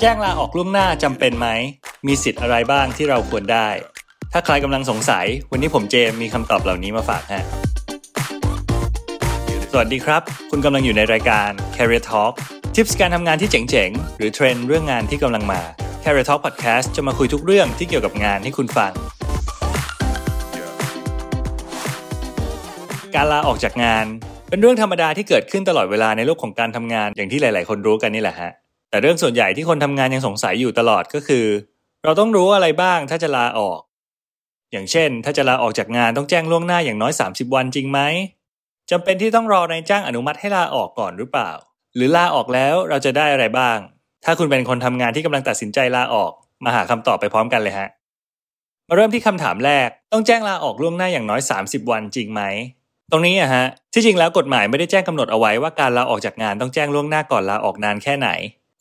แจ้งลาออกล่วงหน้าจำเป็นไหม มีสิทธิ์อะไรบ้างที่เราควรได้ ถ้าใครกำลังสงสัย วันนี้ผมเจมมีคำตอบเหล่านี้มาฝากฮะ สวัสดีครับ คุณกำลังอยู่ในรายการ Career Talk ทิปส์การทำงานที่เจ๋งๆ หรือเทรนด์เรื่องงานที่กำลังมา Career Talk Podcast จะมาคุยทุกเรื่องที่เกี่ยวกับงานให้คุณฟัง การลาออกจากงาน เป็นเรื่องธรรมดาที่เกิดขึ้นตลอดเวลาในโลกของการทำงานอย่างที่หลาย ๆ คนรู้กันนี่แหละฮะ แต่เรื่องส่วนใหญ่ที่คนทำงานยังสงสัยอยู่ตลอดก็คือ เราต้องรู้อะไรบ้างถ้าจะลาออก อย่างเช่น ถ้าจะลาออกจากงานต้องแจ้งล่วงหน้าอย่างน้อย 30 วันจริงไหมจำเป็นที่ต้องรอนายจ้างอนุมัติให้ลาออกก่อนหรือเปล่า หรือลาออกแล้วเราจะได้อะไรบ้าง ถ้าคุณเป็นคนทำงานที่กำลังตัดสินใจลาออก มาหาคำตอบไปพร้อมกันเลยฮะมาเริ่มที่คำถามแรกต้องแจ้งลาออกล่วงหน้าอย่างน้อย 30 วันจริงไหมตรงนี้อะฮะที่จริงแล้วกฎหมายไม่ได้แจ้งกำหนดเอาไว้ว่าการลาออกจากงานต้องแจ้งล่วงหน้าก่อนลาออกนานแค่ไหน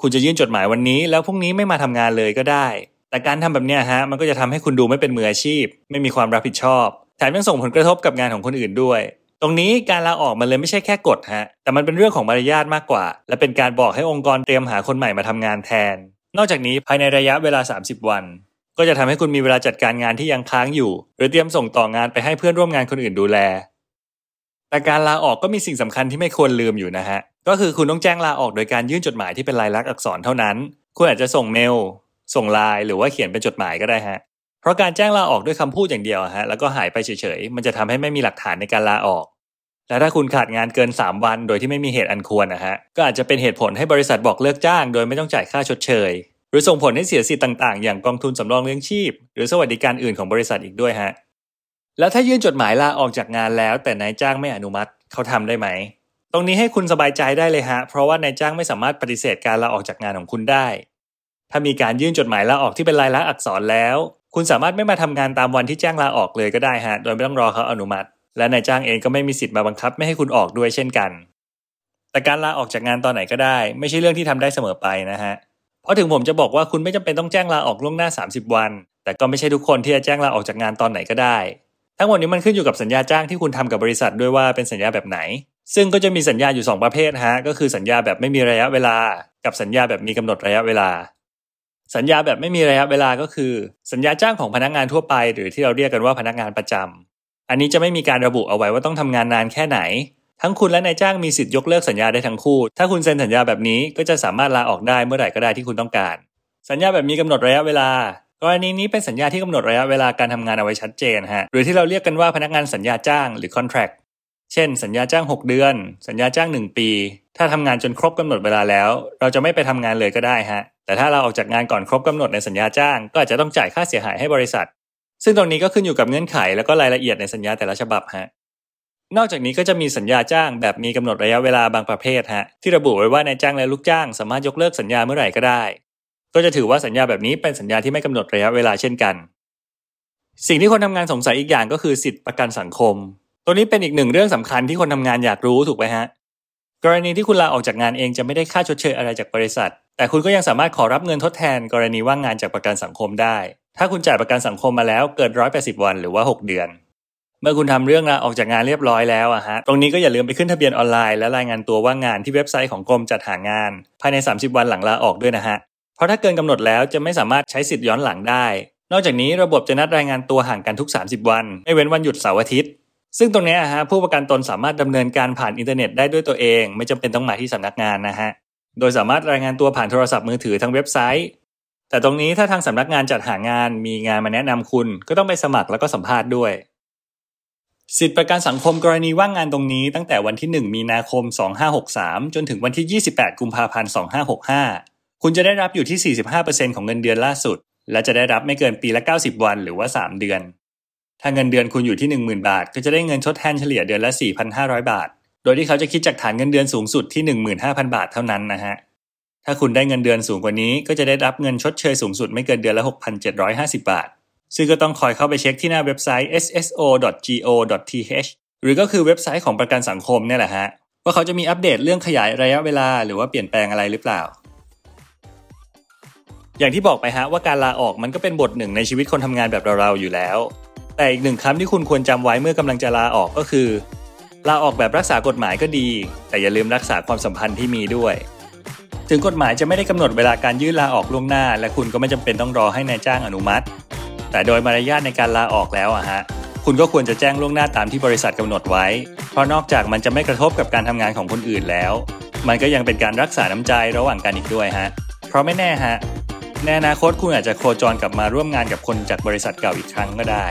คุณจะยื่นจดหมายวันนี้ แล้วพรุ่งนี้ไม่มาทำงานเลยก็ได้ แต่การทำแบบเนี้ยฮะมันก็จะทำให้คุณดูไม่เป็นมืออาชีพ ไม่มีความรับผิดชอบแถมยังส่งผลกระทบกับงานของคนอื่นด้วย ตรงนี้การลาออกมันเลยไม่ใช่แค่กฎฮะแต่มันเป็นเรื่องของมารยาทมากกว่า และเป็นการบอกให้องค์กรเตรียมหาคนใหม่มาทำงานแทน นอกจากนี้ภายในระยะเวลา 30 วัน ก็จะทำให้คุณมีเวลาจัดการงานที่ยังค้างอยู่ หรือเตรียมส่งต่องานไปให้เพื่อนร่วมงานคนอื่นดูแล แต่การลาออกก็มีสิ่งสำคัญที่ไม่ควรลืมอยู่นะฮะ ก็คือคุณต้องแจ้งลาออกโดยการยื่นจดหมายที่เป็นลายลักษณ์อักษรเท่านั้น คุณอาจจะส่งเมล ส่งไลน์หรือว่าเขียนเป็นจดหมายก็ได้ฮะ เพราะการแจ้งลาออกด้วยคำพูดอย่างเดียวฮะแล้วก็หายไปเฉยๆ มันจะทำให้ไม่มีหลักฐานในการลาออก และถ้าคุณขาดงานเกิน 3 วันโดยที่ไม่มีเหตุอันควรนะฮะ ก็อาจจะเป็นเหตุผลให้บริษัทบอกเลิกจ้าง โดยไม่ต้องจ่ายค่าชดเชย หรือส่งผลให้เสียสิทธิ์ต่าง ๆ อย่างกองทุนสำรองเลี้ยงชีพ หรือสวัสดิการอื่นของบริษัทอีกด้วยฮะ แล้วถ้ายื่นจดหมายลาออกจากงานแล้ว แต่นายจ้างไม่อนุมัติเขาทำได้ไหม ตรงนี้ให้คุณสบายใจได้เลยฮะ เพราะว่านายจ้างไม่สามารถปฏิเสธการลาออกจากงานของคุณได้ ถ้ามีการยื่นจดหมายลาออกที่เป็นลายลักษณ์อักษรแล้ว คุณสามารถไม่มาทำงานตามวันที่แจ้งลาออกเลยก็ได้ฮะ โดยไม่ต้องรอเขาอนุมัติ และนายจ้างเองก็ไม่มีสิทธิ์มาบังคับไม่ให้คุณออกด้วยเช่นกัน แต่การลาออกจากงานตอนไหนก็ได้ ไม่ใช่เรื่องที่ทำได้เสมอไปนะฮะ เพราะถึงผมจะบอกว่าคุณไม่จำเป็นต้องแจ้งลาออกล่วงหน้า 30 วัน แต่ก็ไม่ใช่ทุกคนที่จะแจ้งลาออกจากงานตอนไหนก็ได้ ทั้งหมดนี้มันขึ้นอยู่กับสัญญาจ้างที่คุณทำกับบริษัทด้วยว่าเป็นสัญญาแบบไหน ซึ่งก็จะมีสัญญาอยู่ 2 ประเภทฮะก็คือสัญญาแบบไม่มีระยะเวลา กับสัญญาแบบมีกำหนดระยะเวลา สัญญาแบบไม่มีระยะเวลาก็คือ สัญญาจ้างของพนักงานทั่วไป หรือที่เราเรียกกันว่าพนักงานประจำอันนี้จะไม่มีการระบุเอาไว้ว่าต้องทำงานนานแค่ไหน ทั้งคุณและนายจ้างมีสิทธิ์ยกเลิกสัญญาได้ทั้งคู่ ถ้าคุณเซ็นสัญญาแบบนี้ก็จะสามารถลาออกได้เมื่อไหร่ก็ได้ที่คุณต้องการ สัญญาแบบมีกำหนดระยะเวลา กรณีนี้เป็นสัญญาที่กำหนดระยะเวลาการทำงานเอาไว้ชัดเจนฮะหรือที่เราเรียกกันว่าพนักงานสัญญาจ้างหรือ contract เช่น สัญญาจ้าง 6 เดือน สัญญาจ้าง 1 ปี ถ้าทำงานจนครบกำหนดเวลาแล้ว เราจะไม่ไปทำงานเลยก็ได้ฮะแต่ถ้าเราออกจากงานก่อนครบกำหนดในสัญญาจ้าง ก็อาจจะต้องจ่ายค่าเสียหายให้บริษัท ซึ่งตรงนี้ก็ขึ้นอยู่กับเงื่อนไขแล้วก็รายละเอียดในสัญญาแต่ละฉบับฮะนอกจากนี้ก็จะมีสัญญาจ้างแบบมีกำหนดระยะเวลาบางประเภทฮะที่ระบุไว้ว่านายจ้างและลูกจ้างสามารถยกเลิกสัญญาเมื่อไหร่ก็ได้ ก็จะถือว่าสัญญาแบบนี้เป็นสัญญาที่ไม่กำหนดระยะเวลาเช่นกัน สิ่งที่คนทำงานสงสัยอีกอย่างก็คือสิทธิประกันสังคม ตัวนี้เป็นอีกหนึ่งเรื่องสำคัญที่คนทำงานอยากรู้ถูกไหมฮะ กรณีที่คุณลาออกจากงานเองจะไม่ได้ค่าชดเชยอะไรจากบริษัท แต่คุณก็ยังสามารถขอรับเงินทดแทน กรณีว่างงานจากประกันสังคมได้ ถ้าคุณจ่ายประกันสังคมมาแล้วเกิน180 วันหรือว่า 6 เดือนเมื่อคุณทำเรื่องลาออกจากงานเรียบร้อยแล้วอะฮะ ตรงนี้ก็อย่าลืมไปขึ้นทะเบียนออนไลน์และรายงานตัวว่างงานที่เว็บไซต์ของกรมจัดหางาน ภายใน 30 วันหลังลาออกด้วยนะฮะ เพราะถ้าเกินกำหนดแล้วจะไม่สามารถใช้สิทธิ์ย้อนหลังได้ นอกจากนี้ระบบจะนัดรายงานตัวห่างกันทุก 30 วัน ไม่เว้นวันหยุดเสาร์อาทิตย์ ซึ่งตรงนี้อะฮะผู้ประกันตนสามารถดำเนินการผ่านอินเทอร์เน็ตได้ด้วยตัวเอง ไม่จำเป็นต้องมาที่สำนักงานนะฮะ โดยสามารถรายงานตัวผ่านโทรศัพท์มือถือทางเว็บไซต์ แต่ตรงนี้ถ้าทางสำนักงานจัดหางานมีงานมาแนะนำคุณ ก็ต้องไปสมัครแล้วก็สัมภาษณ์ด้วยสิทธิประกันสังคมกรณีว่างงานตรงนี้ตั้งแต่วันที่ 1 มีนาคม 2563 จนถึงวันที่ 28 กุมภาพันธ์ 2565 คุณจะได้รับอยู่ที่ 45%ของเงินเดือนล่าสุด และจะได้รับไม่เกินปีละ 90 วันหรือว่า 3 เดือน ถ้าเงินเดือนคุณอยู่ที่ 10,000 บาท ก็จะได้เงินทดแทนเฉลี่ยเดือนละ 4,500 บาท โดยที่เขาจะคิดจากฐานเงินเดือนสูงสุดที่ 15,000 บาทเท่านั้นนะฮะ ถ้าคุณได้เงินเดือนสูงกว่านี้ ก็จะได้รับเงินชดเชยสูงสุดไม่เกินเดือนละ 6,750 บาท ซึ่งก็ต้องคอยเข้าไปเช็คที่หน้าเว็บไซต์ sso.go.th หรือก็คือเว็บไซต์ของประกันสังคมเนี่ยแหละฮะว่าเขาจะมีอัปเดตเรื่องขยายระยะเวลาหรือว่าเปลี่ยนแปลงอะไรหรือเปล่า อย่างที่บอกไปฮะว่าการลาออกมันก็เป็นบทหนึ่งในชีวิตคนทำงานแบบเราๆอยู่แล้ว แต่อีกหนึ่งคำที่คุณควรจำไว้เมื่อกำลังจะลาออกก็คือ ลาออกแบบรักษากฎหมายก็ดี แต่อย่าลืมรักษาความสัมพันธ์ที่มีด้วย ถึงกฎหมายจะไม่ได้กำหนดเวลาการยื่นลาออกล่วงหน้า และคุณก็ไม่จำเป็นต้องรอให้นายจ้างอนุมัติ แต่โดยมารยาทในการลาออกแล้วอะฮะคุณก็ควรจะแจ้งล่วงหน้าตามที่บริษัทกำหนดไว้ เพราะนอกจากมันจะไม่กระทบกับการทำงานของคนอื่นแล้ว มันก็ยังเป็นการรักษาน้ำใจระหว่างกันอีกด้วยฮะ เพราะไม่แน่ฮะ ในอนาคตคุณอาจจะโคจรกลับมาร่วมงานกับคนจากบริษัทเก่าอีกครั้งก็ได้